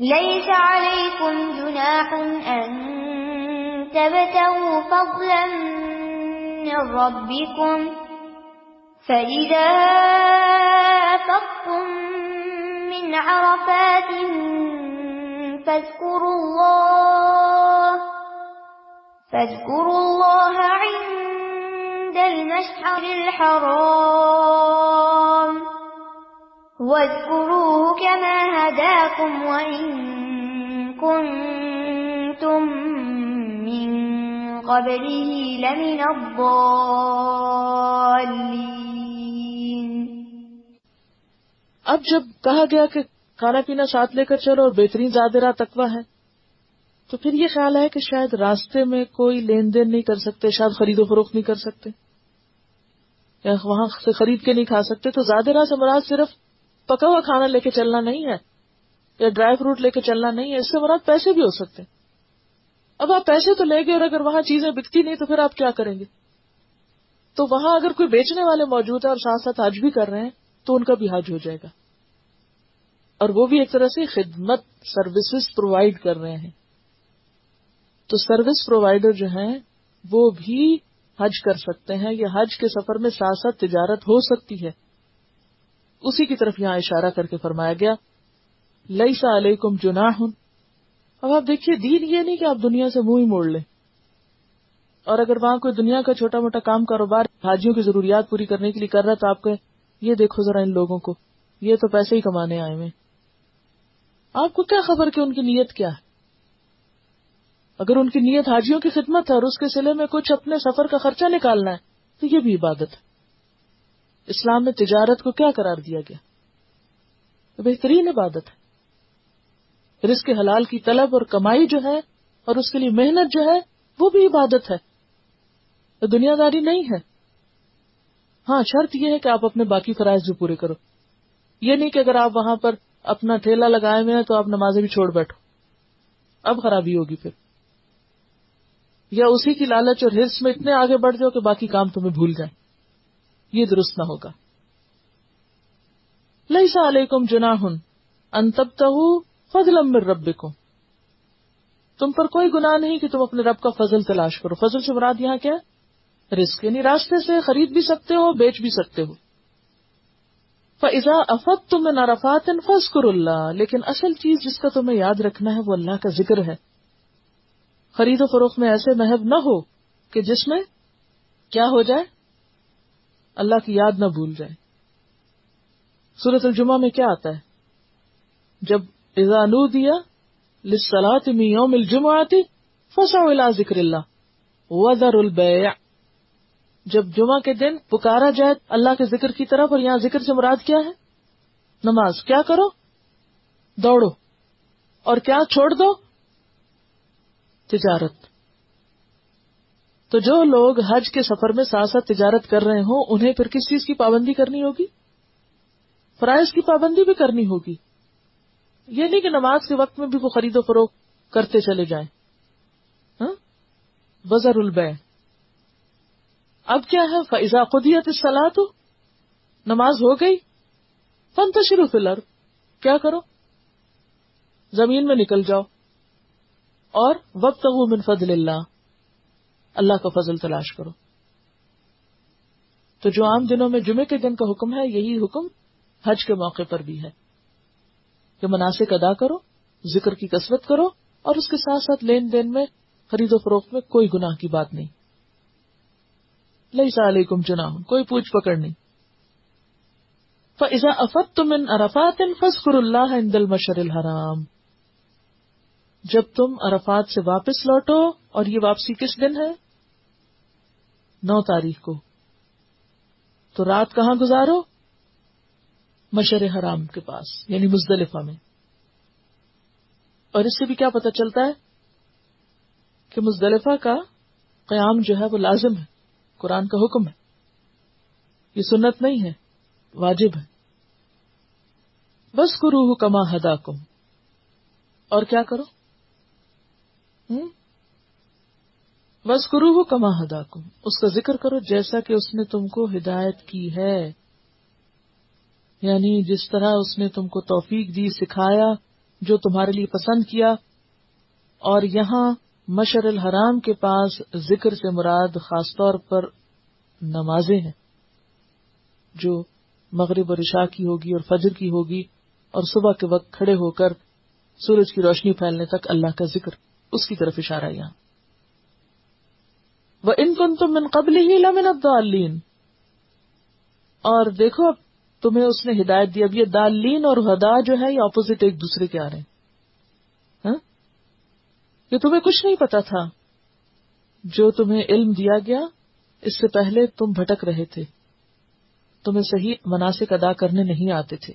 ليس عليكم جناح أن تبتغوا فضلا من ربكم فإذا أفضتم من عرفات فاذكروا الله فاذكروا الله عند المشعر الحرام واذكروه كما هداكم وإن كنتم من قبله لمن الضالين. اب جب کہا گیا کہ کھانا پینا ساتھ لے کر چلو اور بہترین زیادہ تقوی ہے، تو پھر یہ خیال ہے کہ شاید راستے میں کوئی لین دین نہیں کر سکتے، شاید خرید و فروخت نہیں کر سکتے، یا وہاں سے خرید کے نہیں کھا سکتے، تو زیادہ راہ سے مراد صرف پکا ہوا کھانا لے کے چلنا نہیں ہے یا ڈرائی فروٹ لے کے چلنا نہیں ہے، اس سے مراد پیسے بھی ہو سکتے اب آپ پیسے تو لے گے اور اگر وہاں چیزیں بکتی نہیں تو پھر آپ کیا کریں گے؟ تو وہاں اگر کوئی بیچنے والے موجود ہیں اور ساتھ ساتھ حج بھی کر رہے ہیں، تو ان کا بھی حج ہو جائے گا۔ اور وہ بھی ایک طرح سے خدمت سروسز پرووائڈ کر رہے ہیں۔ تو سروس پرووائڈر جو ہیں، وہ بھی حج کر سکتے ہیں یا حج کے سفر میں ساتھ ساتھ تجارت ہو سکتی ہے۔ اسی کی طرف یہاں اشارہ کر کے فرمایا گیا لئی سا علیکم جناح اب آپ دیکھیے، دین یہ نہیں کہ آپ دنیا سے منہ ہی موڑ لیں۔ اور اگر وہاں کوئی دنیا کا چھوٹا موٹا کام کاروبار حاجیوں کی ضروریات پوری کرنے کے لیے کر رہا تو آپ کہ یہ دیکھو ذرا ان لوگوں کو، یہ تو پیسے ہی کمانے آئے ہوئے آپ کو کیا خبر کہ ان کی نیت کیا ہے؟ اگر ان کی نیت حاجیوں کی خدمت ہے اور اس کے سلے میں کچھ اپنے سفر کا خرچہ نکالنا ہے، تو یہ بھی عبادت ہے۔ اسلام میں تجارت کو کیا قرار دیا گیا؟ بہترین عبادت ہے۔ رزق حلال کی طلب اور کمائی جو ہے اور اس کے لیے محنت جو ہے، وہ بھی عبادت ہے۔ دنیا داری نہیں ہے۔ ہاں شرط یہ ہے کہ آپ اپنے باقی فرائض بھی پورے کرو۔ یہ نہیں کہ اگر آپ وہاں پر اپنا ٹھیلا لگائے ہوئے ہیں تو آپ نمازیں بھی چھوڑ بیٹھو۔ اب خرابی ہوگی پھر۔ یا اسی کی لالچ اور ہرس میں اتنے آگے بڑھ جاؤ کہ باقی کام تمہیں بھول جائیں۔ یہ درست نہ ہوگا۔ لئی علیکم جنا ہن انتب فضل امر رب تم پر کوئی گناہ نہیں کہ تم اپنے رب کا فضل تلاش کرو۔ فضل سے مراد یہاں کیا رسک یعنی راستے سے خرید بھی سکتے ہو، بیچ بھی سکتے ہو۔ فضا افت تم نرفات فض اللہ لیکن اصل چیز جس کا تمہیں یاد رکھنا ہے، وہ اللہ کا ذکر ہے۔ خرید و فروخت میں ایسے محب نہ ہو کہ جس میں کیا ہو جائے؟ اللہ کی یاد نہ بھول جائے۔ سورت الجمہ میں کیا آتا ہے؟ جب ایزانو دیا لسلاط یوم الجمع آتی فسا الا ذکر اللہ وزر البیع۔ جب جمعہ کے دن پکارا جائے اللہ کے ذکر کی طرف اور یہاں ذکر سے مراد کیا ہے؟ نماز۔ کیا کرو؟ دوڑو۔ اور کیا چھوڑ دو؟ تجارت۔ تو جو لوگ حج کے سفر میں ساتھ ساتھ تجارت کر رہے ہوں، انہیں پھر کس چیز کی پابندی کرنی ہوگی؟ فرائض کی پابندی بھی کرنی ہوگی۔ یہ نہیں کہ نماز کے وقت میں بھی وہ خرید و فروخت کرتے چلے جائیں۔ ہاں؟ وزر ہاں؟ البے اب کیا ہے؟ فضا خودیت سلاح تو نماز ہو گئی۔ فن تشریف فلر کیا کرو؟ زمین میں نکل جاؤ۔ اور وقت من فضل اللہ۔ اللہ کا فضل تلاش کرو۔ تو جو عام دنوں میں جمعے کے دن کا حکم ہے، یہی حکم حج کے موقع پر بھی ہے۔ کہ مناسب ادا کرو، ذکر کی کسرت کرو اور اس کے ساتھ ساتھ لین دین میں، خرید و فروخت میں کوئی گناہ کی بات نہیں۔ لئی علیکم چنا کوئی پوچھ پکڑ نہیں۔ فضا افت تم ان ارفات فضر اللہ المشر الحرام۔ جب تم عرفات سے واپس لوٹو اور یہ واپسی کس دن ہے؟ نو تاریخ کو۔ تو رات کہاں گزارو؟ مشر حرام کے پاس یعنی مزدلفہ میں۔ اور اس سے بھی کیا پتہ چلتا ہے کہ مزدلفہ کا قیام جو ہے وہ لازم ہے، قرآن کا حکم ہے۔ یہ سنت نہیں ہے، واجب ہے۔ بس کرو کما ہدا کم اور کیا کرو؟ ہوں بس کرو ہو کما ہدا کو اس کا ذکر کرو جیسا کہ اس نے تم کو ہدایت کی ہے۔ یعنی جس طرح اس نے تم کو توفیق دی، سکھایا، جو تمہارے لیے پسند کیا۔ اور یہاں مشر الحرام کے پاس ذکر سے مراد خاص طور پر نمازیں ہیں، جو مغرب اور عشاء کی ہوگی اور فجر کی ہوگی اور صبح کے وقت کھڑے ہو کر سورج کی روشنی پھیلنے تک اللہ کا ذکر۔ اس کی طرف اشارہ یہاں۔ وہ ان کن تم من قبل ہی لمن الدالین اور دیکھو، اب تمہیں اس نے ہدایت دی، اب یہ دالین اور ہدا جو ہے، یہ اپوزٹ ایک دوسرے کے آ رہے ہیں۔ ہاں؟ کہ تمہیں کچھ نہیں پتا تھا۔ جو تمہیں علم دیا گیا، اس سے پہلے تم بھٹک رہے تھے۔ تمہیں صحیح مناسب ادا کرنے نہیں آتے تھے۔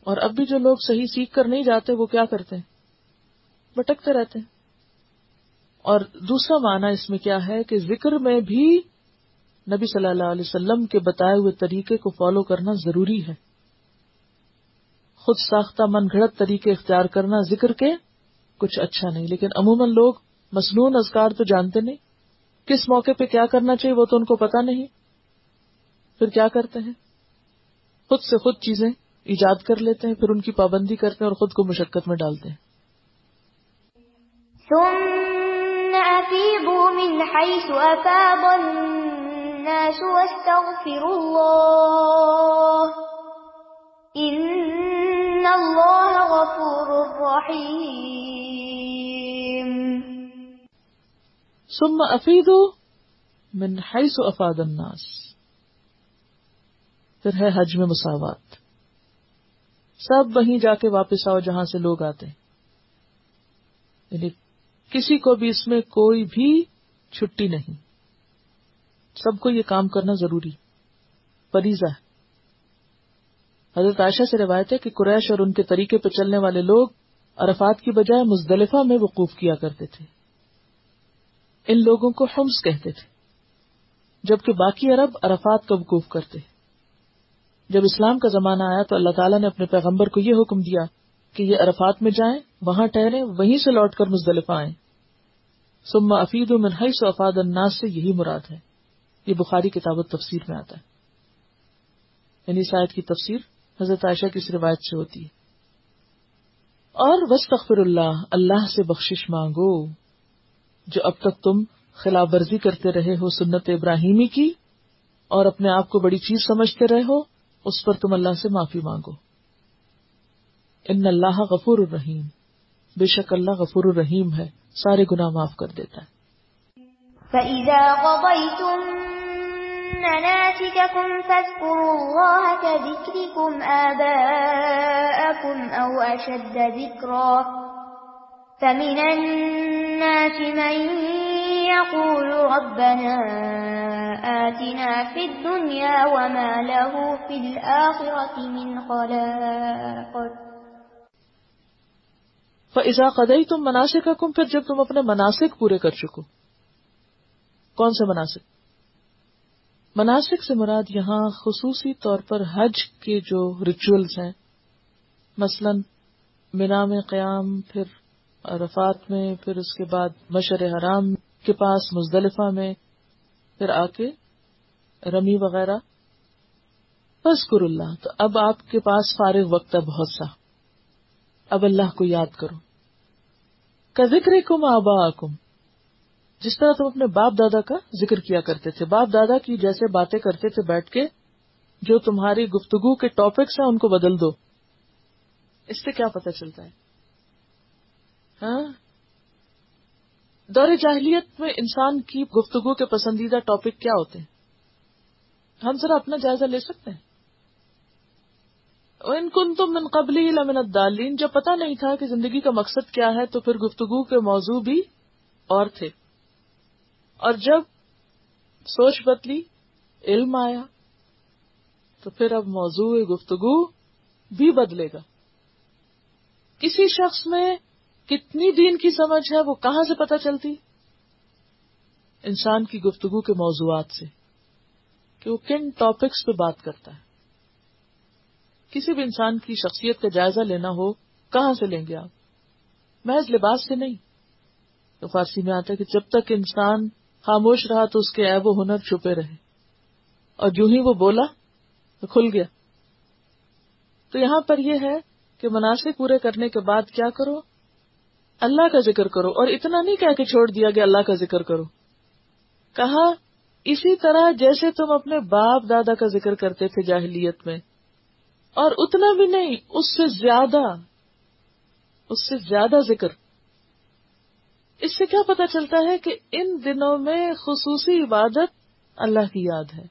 اور اب بھی جو لوگ صحیح سیکھ کر نہیں جاتے، وہ کیا کرتے ہیں؟ بھٹکتے رہتے ہیں۔ اور دوسرا معنی اس میں کیا ہے کہ ذکر میں بھی نبی صلی اللہ علیہ وسلم کے بتائے ہوئے طریقے کو فالو کرنا ضروری ہے۔ خود ساختہ من گھڑت طریقے اختیار کرنا ذکر کے کچھ اچھا نہیں، لیکن عموماً لوگ مصنون ازکار تو جانتے نہیں۔ کس موقع پہ کیا کرنا چاہیے وہ تو ان کو پتا نہیں۔ پھر کیا کرتے ہیں؟ خود سے خود چیزیں ایجاد کر لیتے ہیں، پھر ان کی پابندی کرتے ہیں اور خود کو مشقت میں ڈالتے ہیں۔ ثم افیدو من حیث افاد الناس. پھر ہے حج میں مساوات. سب وہیں جا کے واپس آؤ جہاں سے لوگ آتے ہیں. یعنی کسی کو بھی اس میں کوئی بھی چھٹی نہیں۔ سب کو یہ کام کرنا ضروری۔ فریضہ ہے۔ حضرت عائشہ سے روایت ہے کہ قریش اور ان کے طریقے پہ چلنے والے لوگ عرفات کی بجائے مزدلفہ میں وقوف کیا کرتے تھے۔ ان لوگوں کو حمس کہتے تھے۔ جبکہ باقی عرب عرفات کا وقوف کرتے۔ جب اسلام کا زمانہ آیا تو اللہ تعالیٰ نے اپنے پیغمبر کو یہ حکم دیا کہ یہ عرفات میں جائیں، وہاں ٹھہرے وہیں سے لوٹ کر مزدلفہ آئیں۔ سما افید و منحص افاد الناس سے یہی مراد ہے۔ یہ بخاری کتاب و تفسیر میں آتا ہے۔ یعنی شاید کی تفسیر حضرت عائشہ کی اس روایت سے ہوتی ہے۔ اور وسطر اللہ اللہ سے بخشش مانگو، جو اب تک تم خلاف ورزی کرتے رہے ہو سنت ابراہیمی کی، اور اپنے آپ کو بڑی چیز سمجھتے رہے ہو، اس پر تم اللہ سے معافی مانگو۔ ان اللہ غفور الرحیم۔ بے شک اللہ غفور الرحیم ہے۔ سارے گناہ معاف کر دیتا ہے۔ فَإِذَا قَضَيْتُم مَنَاسِكَكُمْ فَاذْكُرُوا اللَّهَ كَذِكْرِكُمْ آبَاءَكُمْ أَوْ أَشَدَّ ذِكْرًا فَمِنَ النَّاسِ مَن يَقُولُ رَبَّنَا آتِنَا فِي الدُّنْيَا وَمَا لَهُ فِي الْآخِرَةِ مِنْ خَلَاقٍ۔ فضا قدئی تم مناسب کا کم پھر جب تم اپنے مناسب پورے کر چکو۔ کون سے مناسب مناسب سے مراد یہاں خصوصی طور پر حج کے جو ریچولس ہیں۔ مثلا مینا میں قیام، پھر عرفات میں، پھر اس کے بعد مشر حرام کے پاس، مزدلفہ میں، پھر آ کے رمی وغیرہ۔ بس اللہ، تو اب آپ کے پاس فارغ وقت ہے بہت سا۔ اب اللہ کو یاد کرو۔ کا ذکر کم آبا کم جس طرح تم اپنے باپ دادا کا ذکر کیا کرتے تھے، باپ دادا کی جیسے باتیں کرتے تھے بیٹھ کے، جو تمہاری گفتگو کے ٹاپکس ہیں، ان کو بدل دو۔ اس سے کیا پتا چلتا ہے؟ ہاں؟ دور جاہلیت میں انسان کی گفتگو کے پسندیدہ ٹاپک کیا ہوتے ہیں؟ ہم ذرا اپنا جائزہ لے سکتے ہیں؟ ان کن تم من قبل ہی لمن الدالین جب پتا نہیں تھا کہ زندگی کا مقصد کیا ہے، تو پھر گفتگو کے موضوع بھی اور تھے۔ اور جب سوچ بدلی، علم آیا، تو پھر اب موضوع گفتگو بھی بدلے گا۔ کسی شخص میں کتنی دین کی سمجھ ہے، وہ کہاں سے پتا چلتی؟ انسان کی گفتگو کے موضوعات سے، کہ وہ کن ٹاپکس پہ بات کرتا ہے۔ کسی بھی انسان کی شخصیت کا جائزہ لینا ہو، کہاں سے لیں گے آپ؟ محض لباس سے نہیں۔ تو فارسی میں آتا ہے کہ جب تک انسان خاموش رہا تو اس کے عیب و ہنر چھپے رہے۔ اور جو ہی وہ بولا، تو کھل گیا۔ تو یہاں پر یہ ہے کہ مناسب پورے کرنے کے بعد کیا کرو؟ اللہ کا ذکر کرو۔ اور اتنا نہیں کہہ کے چھوڑ دیا کہ اللہ کا ذکر کرو۔ کہا، اسی طرح جیسے تم اپنے باپ دادا کا ذکر کرتے تھے جاہلیت میں اور اتنا بھی نہیں، اس سے زیادہ، اس سے زیادہ ذکر۔ اس سے کیا پتا چلتا ہے کہ ان دنوں میں خصوصی عبادت اللہ کی یاد ہے۔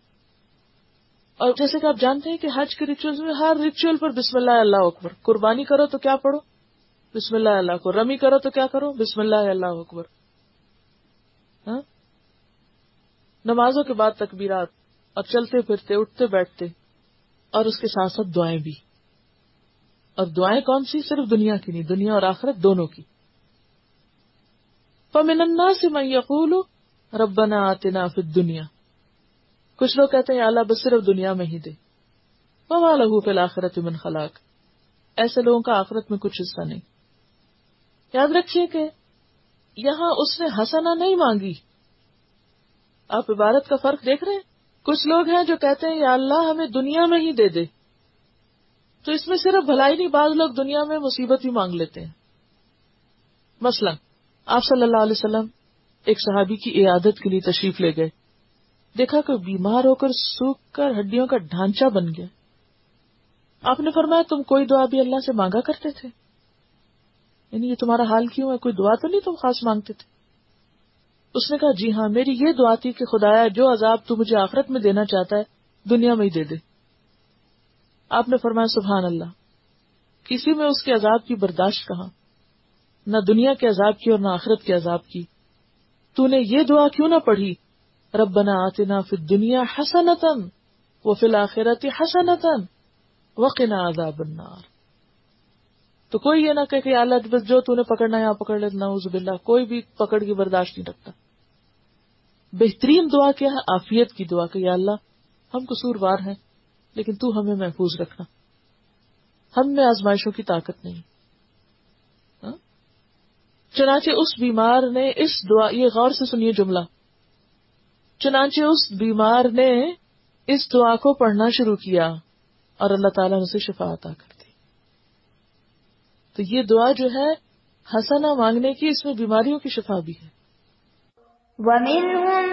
اور جیسے کہ آپ جانتے ہیں کہ حج کے ریچول میں ہر ریچول پر بسم اللہ اللہ اکبر۔ قربانی کرو تو کیا پڑھو؟ بسم اللہ اللہ کو۔ رمی کرو تو کیا کرو؟ بسم اللہ اللہ اکبر۔ ہاں؟ نمازوں کے بعد تکبیرات۔ اور چلتے پھرتے، اٹھتے بیٹھتے۔ اور اس کے ساتھ ساتھ دعائیں بھی۔ اور دعائیں کون سی؟ صرف دنیا کی نہیں، دنیا اور آخرت دونوں کی۔ پمنا سے میں یقول ربنا آتنا فی دنیا کچھ لوگ کہتے ہیں اللہ، بس صرف دنیا میں ہی دے۔ وما لہو فی الآخرت من خلاق۔ ایسے لوگوں کا آخرت میں کچھ حصہ نہیں۔ یاد رکھیے کہ یہاں اس نے ہسنا نہیں مانگی۔ آپ عبارت کا فرق دیکھ رہے ہیں؟ کچھ لوگ ہیں جو کہتے ہیں، یا اللہ ہمیں دنیا میں ہی دے دے۔ تو اس میں صرف بھلائی نہیں، بعض لوگ دنیا میں مصیبت ہی مانگ لیتے ہیں۔ مثلا، آپ صلی اللہ علیہ وسلم ایک صحابی کی عیادت کے لیے تشریف لے گئے۔ دیکھا کہ بیمار ہو کر سوکھ کر ہڈیوں کا ڈھانچہ بن گیا۔ آپ نے فرمایا، تم کوئی دعا بھی اللہ سے مانگا کرتے تھے؟ یعنی یہ تمہارا حال کیوں ہے؟ کوئی دعا تو نہیں تم خاص مانگتے تھے؟ اس نے کہا جی ہاں میری یہ دعا تھی کہ خدایا جو عذاب تو مجھے آخرت میں دینا چاہتا ہے، دنیا میں ہی دے دے۔ آپ نے فرمایا، سبحان اللہ۔ کسی میں اس کے عذاب کی برداشت کہا نہ دنیا کے عذاب کی اور نہ آخرت کے عذاب کی۔ تو نے یہ دعا کیوں نہ پڑھی؟ ربنا آتنا فی الدنیا حسنتن وفی الاخرت حسنتن وقنا عذاب النار۔ تو کوئی یہ نہ کہ اللہ، بس جو تو نے پکڑنا یہاں پکڑ لینا، نعوذ باللہ، کوئی بھی پکڑ کی برداشت نہیں رکھتا۔ بہترین دعا کیا ہے آفیت کی دعا کہ یا اللہ، ہم قصور وار ہیں، لیکن تو ہمیں محفوظ رکھنا۔ ہم میں آزمائشوں کی طاقت نہیں۔ ہاں؟ چنانچہ اس بیمار نے اس دعا، یہ غور سے سنیے جملہ۔ چنانچہ اس بیمار نے اس دعا کو پڑھنا شروع کیا اور اللہ تعالیٰ نے اسے شفا عطا کر دی۔ تو یہ دعا جو ہے حسنا مانگنے کی، اس میں بیماریوں کی شفا بھی ہے۔ وَمِنْهُمْ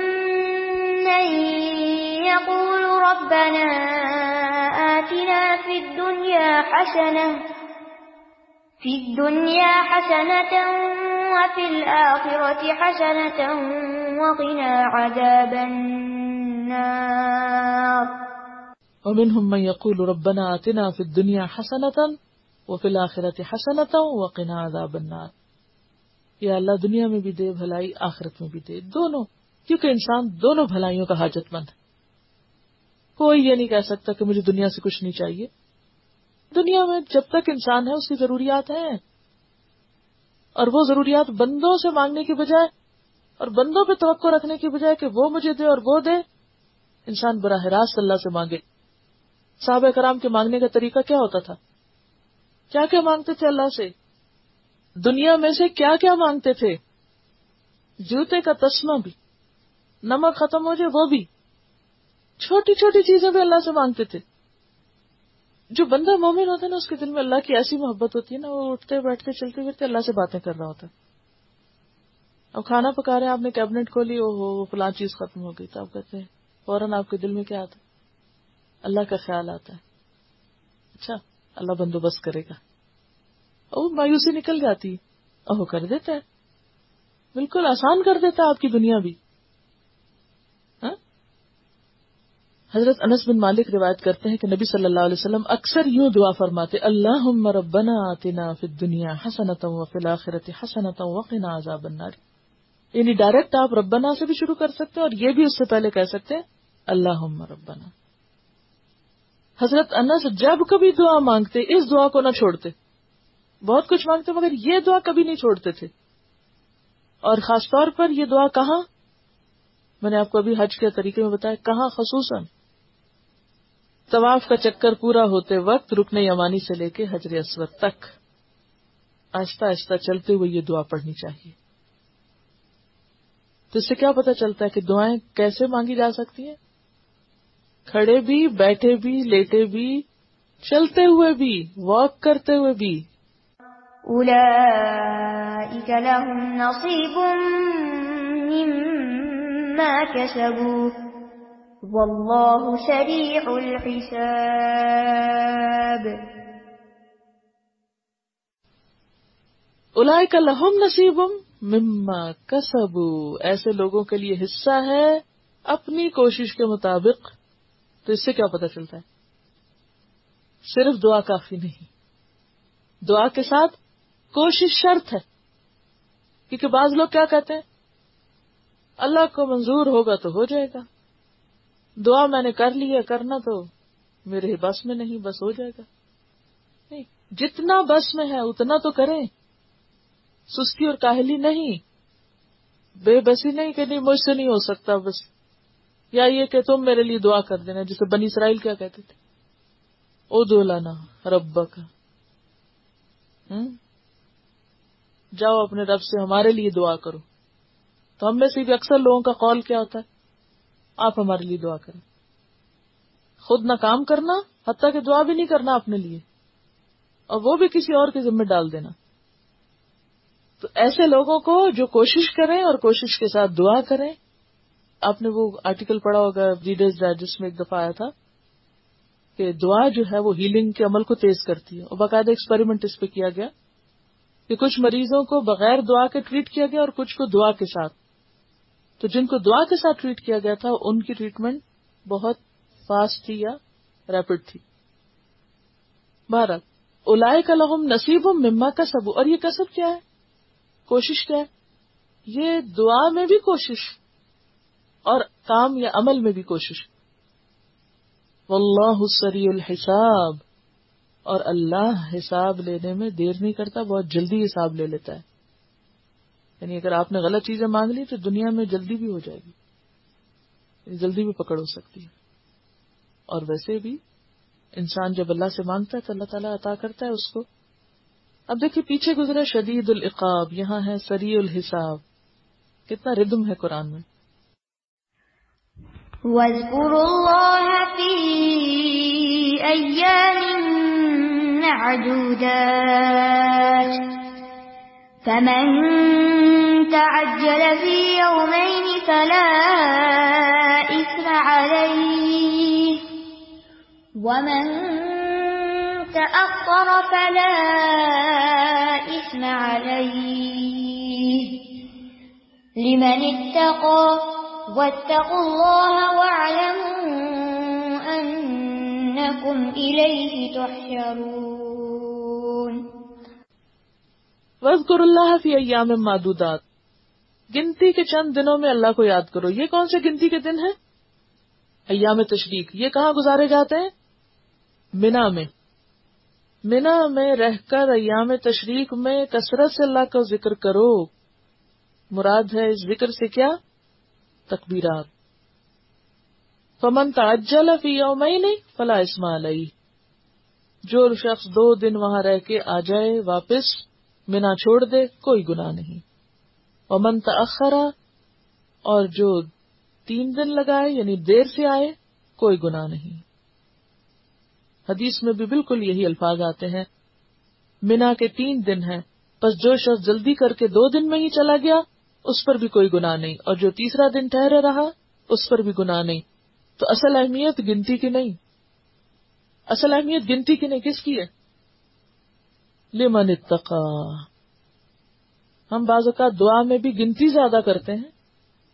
مَنْ يَقُولُ رَبَّنَا آتِنَا فِي الدُّنْيَا حَسَنَةً، فِي الدُّنْيَا حَسَنَةً وَفِي الْآخِرَةِ حَسَنَةً وَقِنَا عَذَابَ النَّارِ. ومنهم من يقول ربنا آتنا في الدنيا حسنة وفي الآخرة حسنة وقنا عذاب النار. یا اللہ دنیا میں بھی دے، بھلائی آخرت میں بھی دے۔ دونوں، کیونکہ انسان دونوں بھلائیوں کا حاجت مند ہے۔ کوئی یہ نہیں کہہ سکتا کہ مجھے دنیا سے کچھ نہیں چاہیے۔ دنیا میں جب تک انسان ہے، اس کی ضروریات ہیں۔ اور وہ ضروریات بندوں سے مانگنے کی بجائے اور بندوں پہ توقع رکھنے کی بجائے کہ وہ مجھے دے اور وہ دے، انسان براہ راست اللہ سے مانگے۔ صحابہ کرام کے مانگنے کا طریقہ کیا ہوتا تھا؟ کیا کیا مانگتے تھے اللہ سے؟ دنیا میں سے کیا کیا مانگتے تھے؟ جوتے کا تسمہ بھی، نمک ختم ہو جائے وہ بھی۔ چھوٹی چھوٹی چیزیں بھی اللہ سے مانگتے تھے۔ جو بندہ مومن ہوتا ہے نا، اس کے دل میں اللہ کی ایسی محبت ہوتی ہے نا، وہ اٹھتے بیٹھتے، چلتے پھرتے اللہ سے باتیں کر رہا ہوتا ہے۔ اب کھانا پکا رہے ہیں، آپ نے کیبنٹ کھولی وہ فلاں چیز ختم ہو گئی۔ تو آپ کہتے ہیں، فوراً آپ کے دل میں کیا آتا ہے؟ اللہ کا خیال آتا ہے۔ اچھا اللہ بندوبست کرے گا۔ اور مایوسی نکل جاتی اور وہ کر دیتا ہے۔ بالکل آسان کر دیتا ہے آپ کی دنیا بھی۔ ہاں؟ حضرت انس بن مالک روایت کرتے ہیں کہ نبی صلی اللہ علیہ وسلم اکثر یوں دعا فرماتے اللہ ربنا آتنا فی الدنیا حسنتا وفی الاخرت حسنتا وقنا عذاب النار. یعنی ڈائریکٹ آپ ربنا سے بھی شروع کر سکتے ہیں اور یہ بھی اس سے پہلے کہہ سکتے ہیں اللہ ربنا. حضرت انس جب کبھی دعا مانگتے، اس دعا کو نہ چھوڑتے۔ بہت کچھ مانگتے، مگر یہ دعا کبھی نہیں چھوڑتے تھے۔ اور خاص طور پر یہ دعا کہاں؟ میں نے آپ کو ابھی حج کے طریقے میں بتایا، کہاں خصوصاً؟ طواف کا چکر پورا ہوتے وقت رکنے یمانی سے لے کے حجر اسود تک۔ آہستہ آہستہ چلتے ہوئے یہ دعا پڑھنی چاہیے۔ تو اس سے کیا پتا چلتا ہے کہ دعائیں کیسے مانگی جا سکتی ہیں؟ کھڑے بھی، بیٹھے بھی، لیٹے بھی، چلتے ہوئے بھی، واک کرتے ہوئے بھی۔ أولئك لهم نصيب مما كسبوا والله سريع الحساب اولئک لہم نصیبم مما کسبو ایسے لوگوں کے لیے حصہ ہے اپنی کوشش کے مطابق۔ تو اس سے کیا پتا چلتا ہے؟ صرف دعا کافی نہیں۔ دعا کے ساتھ کوشش شرط ہے۔ کیونکہ بعض لوگ کیا کہتے ہیں؟ اللہ کو منظور ہوگا تو ہو جائے گا۔ دعا میں نے کر لی ہے، کرنا تو میرے بس میں نہیں، بس ہو جائے گا۔ نہیں، جتنا بس میں ہے، اتنا تو کریں۔ سستی اور کاہلی نہیں۔ بے بسی نہیں کہ نہیں، مجھ سے نہیں ہو سکتا بس۔ یا یہ کہ تم میرے لیے دعا کر دینا، جسے بنی اسرائیل کیا کہتے تھے۔ او دولانا ربا کا جاؤ اپنے رب سے ہمارے لیے دعا کرو۔ تو ہم میں سے بھی اکثر لوگوں کا قول کیا ہوتا ہے؟ آپ ہمارے لیے دعا کریں۔ خود نہ کام کرنا، حتیٰ کہ دعا بھی نہیں کرنا اپنے لیے۔ اور وہ بھی کسی اور کے ذمہ ڈال دینا۔ تو ایسے لوگوں کو جو کوشش کریں اور کوشش کے ساتھ دعا کریں۔ آپ نے وہ آرٹیکل پڑھا ہوگا ریڈرز ڈائجسٹ میں ایک دفعہ آیا تھا کہ دعا جو ہے وہ ہیلنگ کے عمل کو تیز کرتی ہے۔ اور باقاعدہ ایکسپیریمنٹ اس پہ کیا گیا۔ کہ کچھ مریضوں کو بغیر دعا کے ٹریٹ کیا گیا اور کچھ کو دعا کے ساتھ۔ تو جن کو دعا کے ساتھ ٹریٹ کیا گیا تھا، ان کی ٹریٹمنٹ بہت فاسٹ تھی یا ریپڈ تھی۔ بھارت الاائے کا لہم نصیب و مما کا سبو اور یہ کسب کیا ہے؟ کوشش کیا ہے۔ یہ دعا میں بھی کوشش اور کام یا عمل میں بھی کوشش۔ واللہ سری الحساب۔ اور اللہ حساب لینے میں دیر نہیں کرتا، بہت جلدی حساب لے لیتا ہے۔ یعنی اگر آپ نے غلط چیزیں مانگ لی تو دنیا میں جلدی بھی ہو جائے گی۔ یعنی جلدی بھی پکڑ ہو سکتی ہے۔ اور ویسے بھی انسان جب اللہ سے مانگتا ہے تو اللہ تعالیٰ عطا کرتا ہے اس کو۔ اب دیکھیے پیچھے گزرا شدید العقاب، یہاں ہے سری الحساب۔ کتنا ردم ہے قرآن میں۔ واذكروا الله في أيام معدودات فمن تعجل في يومين فلا إثم عليه. ومن تأخر فلا إثم عليه. لمن اتقى واتقوا الله واعلموا أنكم إليه تحشرون. وذکر اللہ فی ایام معدودات. گنتی کے چند دنوں میں اللہ کو یاد کرو. یہ کون سے گنتی کے دن ہیں؟ ایام تشریق. یہ کہاں گزارے جاتے ہیں؟ منا میں. منا میں رہ کر ایام تشریق میں کثرت سے اللہ کا ذکر کرو. مراد ہے اس ذکر سے کیا؟ تکبیرات. فمن تعجل فی یومین فلا اسما علیہ۔ جو شخص دو دن وہاں رہ کے آ جائے، واپس منا چھوڑ دے، کوئی گناہ نہیں۔ ومن تاخرا اور جو تین دن لگائے یعنی دیر سے آئے، کوئی گناہ نہیں۔ حدیث میں بھی بالکل یہی الفاظ آتے ہیں۔ منا کے تین دن ہیں بس جو شخص جلدی کر کے دو دن میں ہی چلا گیا، اس پر بھی کوئی گناہ نہیں۔ اور جو تیسرا دن ٹھہرے رہا، اس پر بھی گناہ نہیں۔ تو اصل اہمیت گنتی کی نہیں۔ اصل اہمیت گنتی کی نہیں، کس کی ہے؟ لمن اتقا۔ ہم بعض اوقات دعا میں بھی گنتی زیادہ کرتے ہیں،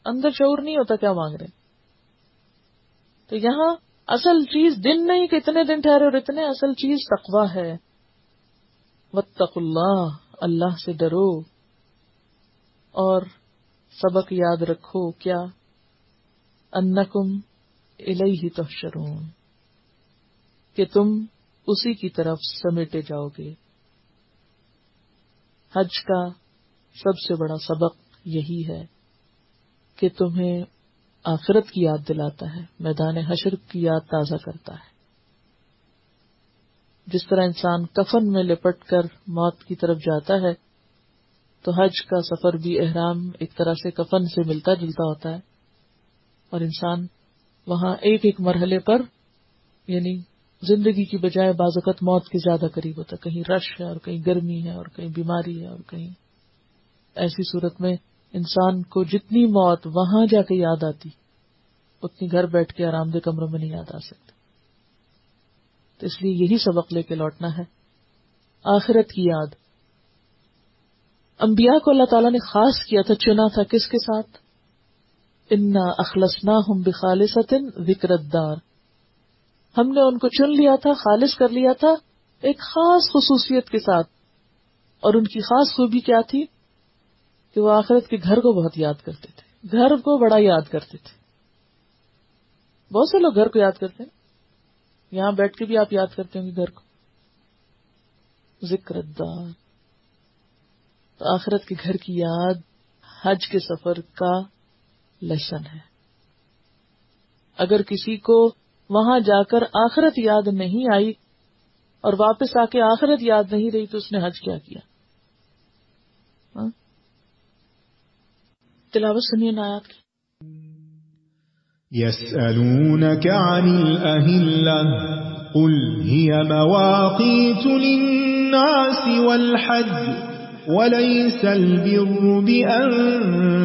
اندر شعور نہیں ہوتا کیا مانگ رہے۔ تو یہاں اصل چیز دن نہیں کہ اتنے دن ٹھہرے اور اتنے، اصل چیز تقوا ہے۔ وتق اللہ اللہ سے ڈرو۔ اور سبق یاد رکھو کیا؟ انکم الیہ تحشرون، کہ تم اسی کی طرف سمیٹے جاؤ گے۔ حج کا سب سے بڑا سبق یہی ہے کہ تمہیں آخرت کی یاد دلاتا ہے، میدان حشر کی یاد تازہ کرتا ہے۔ جس طرح انسان کفن میں لپٹ کر موت کی طرف جاتا ہے، تو حج کا سفر بھی احرام ایک طرح سے کفن سے ملتا جلتا ہوتا ہے اور انسان وہاں ایک ایک مرحلے پر یعنی زندگی کی بجائے بازوقت موت کے زیادہ قریب ہوتا کہیں رش ہے اور کہیں گرمی ہے اور کہیں بیماری ہے اور کہیں ایسی صورت میں انسان کو جتنی موت وہاں جا کے یاد آتی، اتنی گھر بیٹھ کے آرام دہ کمروں میں نہیں یاد آ سکتی۔ تو اس لیے یہی سبق لے کے لوٹنا ہے۔ آخرت کی یاد۔ انبیاء کو اللہ تعالیٰ نے خاص کیا تھا، چنا تھا کس کے ساتھ؟ انا اخلص نہ ہوں بخالصن وکرت دار ہم نے ان کو چن لیا تھا، خالص کر لیا تھا ایک خاص خصوصیت کے ساتھ۔ اور ان کی خاص خوبی کیا تھی؟ کہ وہ آخرت کے گھر کو بہت یاد کرتے تھے۔ گھر کو بڑا یاد کرتے تھے۔ بہت سے لوگ گھر کو یاد کرتے ہیں۔ یہاں بیٹھ کے بھی آپ یاد کرتے ہوں گے گھر کو۔ ذکر دار تو آخرت کے گھر کی یاد، حج کے سفر کا لشن ہے۔ اگر کسی کو وہاں جا کر آخرت یاد نہیں آئی اور واپس آ کے آخرت یاد نہیں رہی تو اس نے حج کیا کیا؟ ہاں؟ تلاوت سنیے نایات کی۔ يسألونك عن الأهلة قل هي مواقيت للناس والحج وليس البر بأن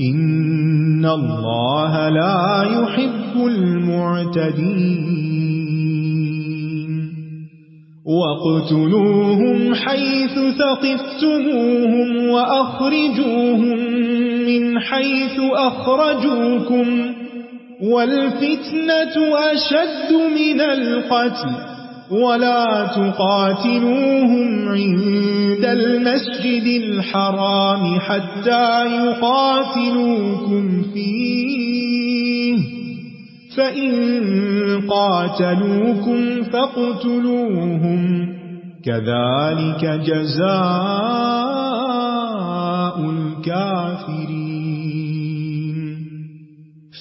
إن الله لا يحب المعتدين وقتلوهم حيث ثقفتموهم وأخرجوهم من حيث أخرجوكم والفتنة أشد من القتل ولا تقاتلوهم عند المسجد الحرام حتى يقاتلوكم فيه فإن قاتلوكم فاقتلوهم كذلك جزاء الكافرين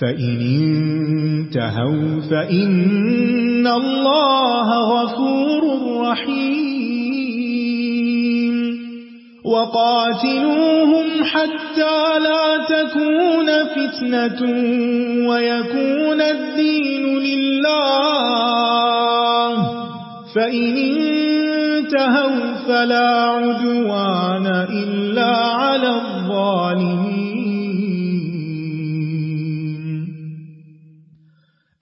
فإن انتهوا فإن الله غفور رحيم وقاتلوهم حتى لا تكون فتنة ويكون الدين لله فإن انتهوا فلا عدوان إلا على الظالمين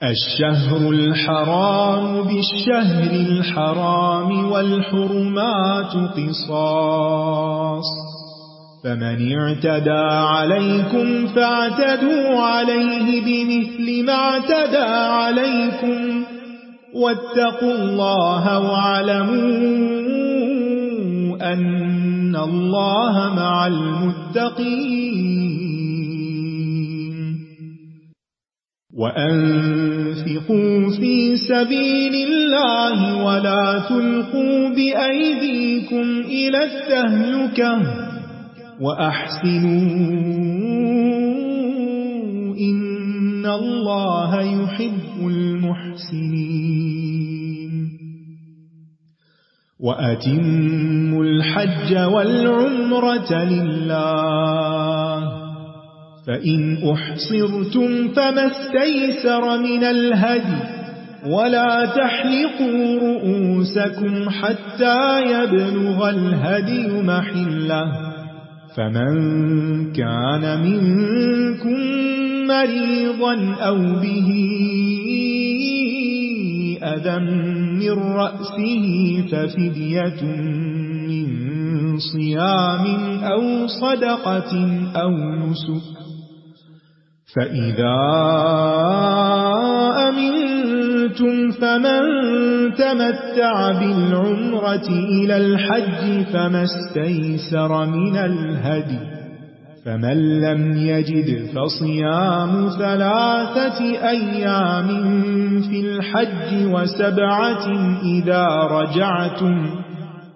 الشهر الحرام بالشهر الحرام والحرمات قصاص. فمن اعتدى عليكم فاعتدوا عليه بمثل ما اعتدى عليكم. واتقوا الله واعلموا أن الله مع المتقين. وأنفقوا في سبيل الله ولا تلقوا بأيديكم إلى التهلكة وأحسنوا إن الله يحب المحسنين وأتموا الحج والعمرة لله فإن أحصرتم فما استيسر من الهدي ولا تحلقوا رؤوسكم حتى يبلغ الهدي محله فمن كان منكم مريضا أو به أذى من رأسه ففدية من صيام أو صدقة أو نسك فإذا أمنتم فمن تمتع بالعمرة إلى الحج فما استيسر من الهدي فمن لم يجد فصيام ثلاثة أيام في الحج وسبعة إذا رجعتم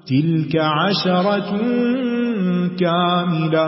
تلك عشرة كاملة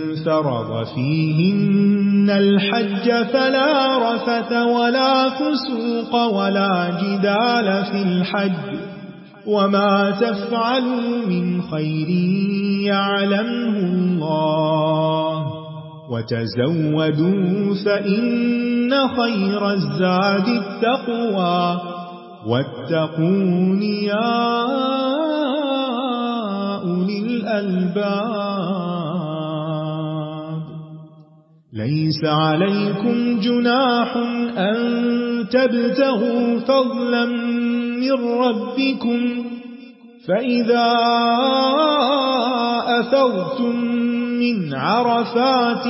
فرض فيهن الحج فلا رفث ولا فسوق ولا جدال في الحج وما تفعلوا من خير يعلمه الله وتزودوا فإن خير الزاد التقوى واتقون يا أولي الألباب ليس عليكم جناح أن تبتغوا فضلا من ربكم فإذا أفضتم من عرفات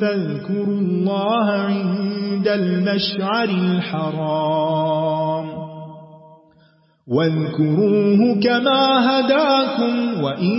فاذكروا الله عند المشعر الحرام واذكروه كما هداكم وإن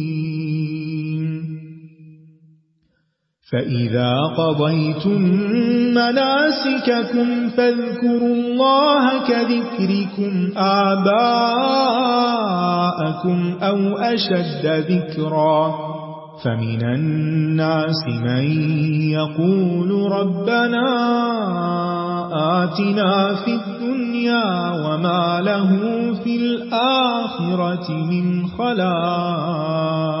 فإذا قضيتم مناسككم فاذكروا الله كذكركم آباءكم أو أشد ذكرا فمن الناس من يقول ربنا آتنا في الدنيا وما له في الآخرة من خلاق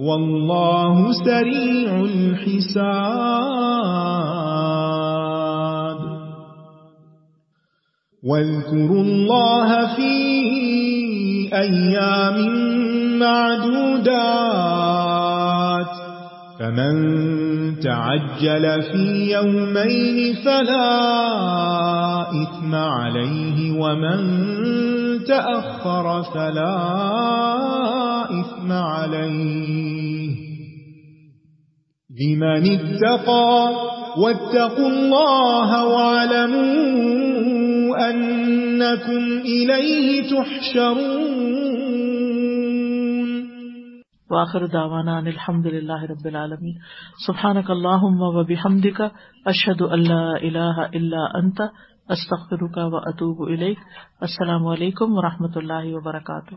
والله سريع الحساب. واذكروا الله في أيام معدودات. فمن تعجل في يومين فلا إثم عليه ومن تأخر فلا إثم عليه. لمن اتقى واتقوا الله واعلموا أنكم إليه تحشرون. واخر دعوانا ان الحمد للہ رب العالمین سبحانك اللهم وبحمدك اشهد ان لا اله الا انت استغفرك و اطوب السلام علیکم و رحمۃ اللہ وبرکاتہ.